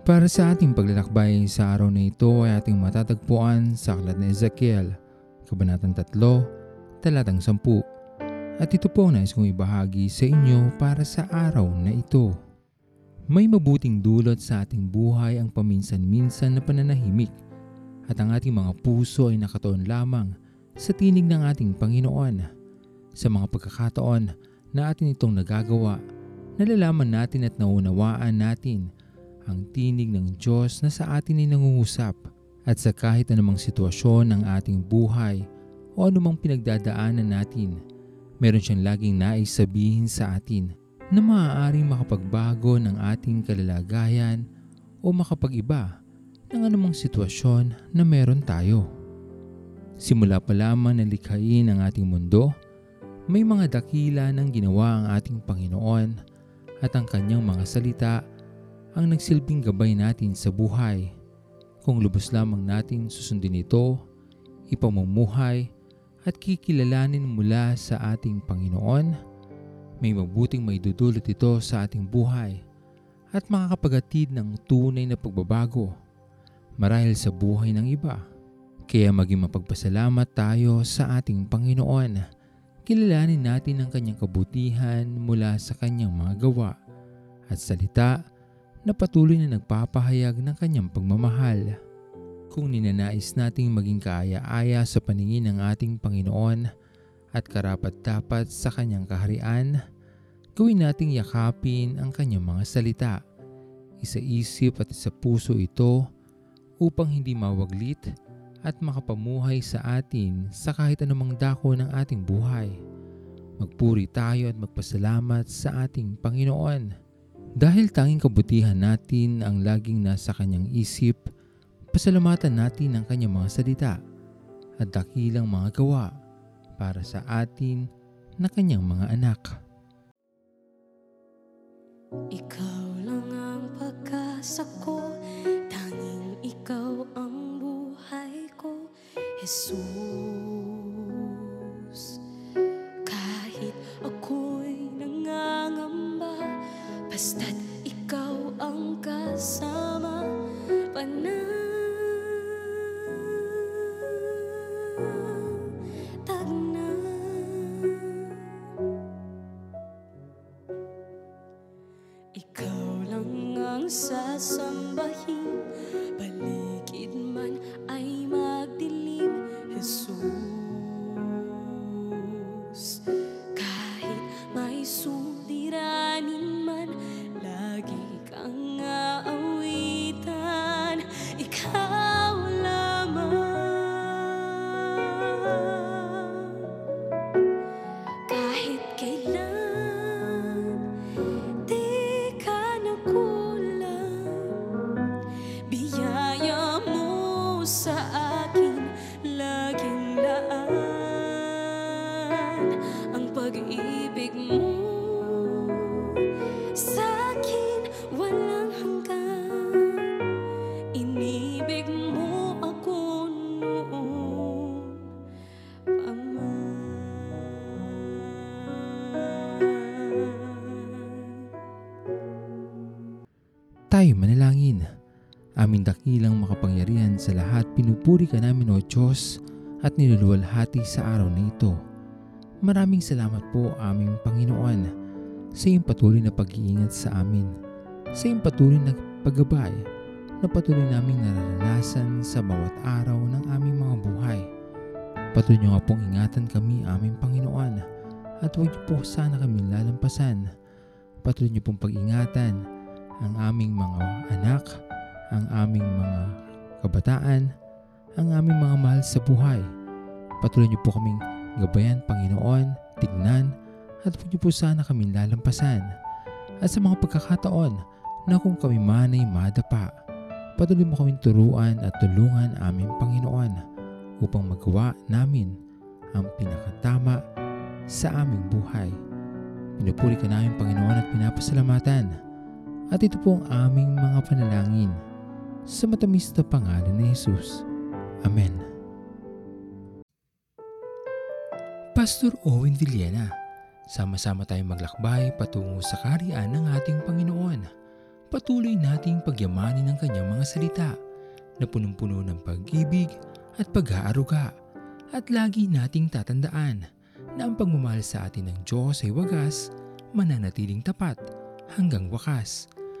Para sa ating paglalakbay sa araw na ito ay ating matatagpuan sa aklat ni Ezekiel, Kabanatang 3, Talatang 10. At ito po nais kong ibahagi sa inyo para sa araw na ito. May mabuting dulot sa ating buhay ang paminsan-minsan na pananahimik at ang ating mga puso ay nakatoon lamang sa tinig ng ating Panginoon. Sa mga pagkakataon na atin itong nagagawa, nalalaman natin at naunawaan natin ang tinig ng Diyos na sa atin ay nangungusap at sa kahit anumang sitwasyon ng ating buhay o anumang pinagdadaanan natin, meron siyang laging nais sabihin sa atin na maaaring makapagbago ng ating kalalagayan o makapag-iba ng anumang sitwasyon na meron tayo. Simula pa lamang na likhain ang ating mundo, may mga dakila ng ginawa ang ating Panginoon at ang kanyang mga salita ang nagsilbing gabay natin sa buhay. Kung lubos lamang natin susundin ito, ipamumuhay at kikilalanin mula sa ating Panginoon, may mabuting maidudulot ito sa ating buhay at makakapagatid ng tunay na pagbabago marahil sa buhay ng iba. Kaya maging mapagpasalamat tayo sa ating Panginoon. Kilalanin natin ang kanyang kabutihan mula sa kanyang mga gawa at salita na patuloy na nagpapahayag ng kanyang pagmamahal. Kung ninanais nating maging kaaya-aya sa paningin ng ating Panginoon at karapat-dapat sa kanyang kaharian, gawin nating yakapin ang kanyang mga salita. Isa isip at isa puso ito upang hindi mawaglit at makapamuhay sa atin sa kahit anumang dako ng ating buhay. Magpuri tayo at magpasalamat sa ating Panginoon dahil tanging kabutihan natin ang laging nasa kanyang isip, pasalamatan natin ang kanyang mga salita at dakilang mga gawa para sa atin na kanyang mga anak. Ikaw lang ang pagkasa ko, tanging ikaw ang buhay ko, Jesus. Kahit nangangamba, basta't ikaw ang kasama, panatag na. Ikaw lang ang sasambahin Tayo manalangin. Aming dakilang makapangyarihan sa lahat, pinupuri ka namin o Diyos at niluluwalhati sa araw na ito. Maraming salamat po aming Panginoon sa iyong patuloy na pag-iingat sa amin, sa iyong patuloy na paggabay na patuloy naming nararanasan sa bawat araw ng aming mga buhay. Patuloy niyo nga pong ingatan kami aming Panginoon at huwag niyo po sana kami lalampasan. Patuloy niyo pong pag-ingatan ang aming mga anak, ang aming mga kabataan, ang aming mga mahal sa buhay. Patuloy niyo po kaming gabayan, Panginoon, tignan, at huwag niyo po sana kaming lalampasan. At sa mga pagkakataon na kung kami man ay madapa, patuloy mo kaming turuan at tulungan aming Panginoon upang magawa namin ang pinakatama sa aming buhay. Pinupuri ka namin Panginoon at pinapasalamatan. At ito po ang aming mga panalangin sa matamis na pangalan ni Jesus. Amen. Pastor Owen Villena, sama-sama tayong maglakbay patungo sa kariyan ng ating Panginoon. patuloy nating pagyamanin ang kanyang mga salita na punong-puno ng pag-ibig at pag-aaruga. At lagi nating tatandaan na ang pagmamahal sa atin ng Diyos ay wagas, mananatiling tapat hanggang wakas,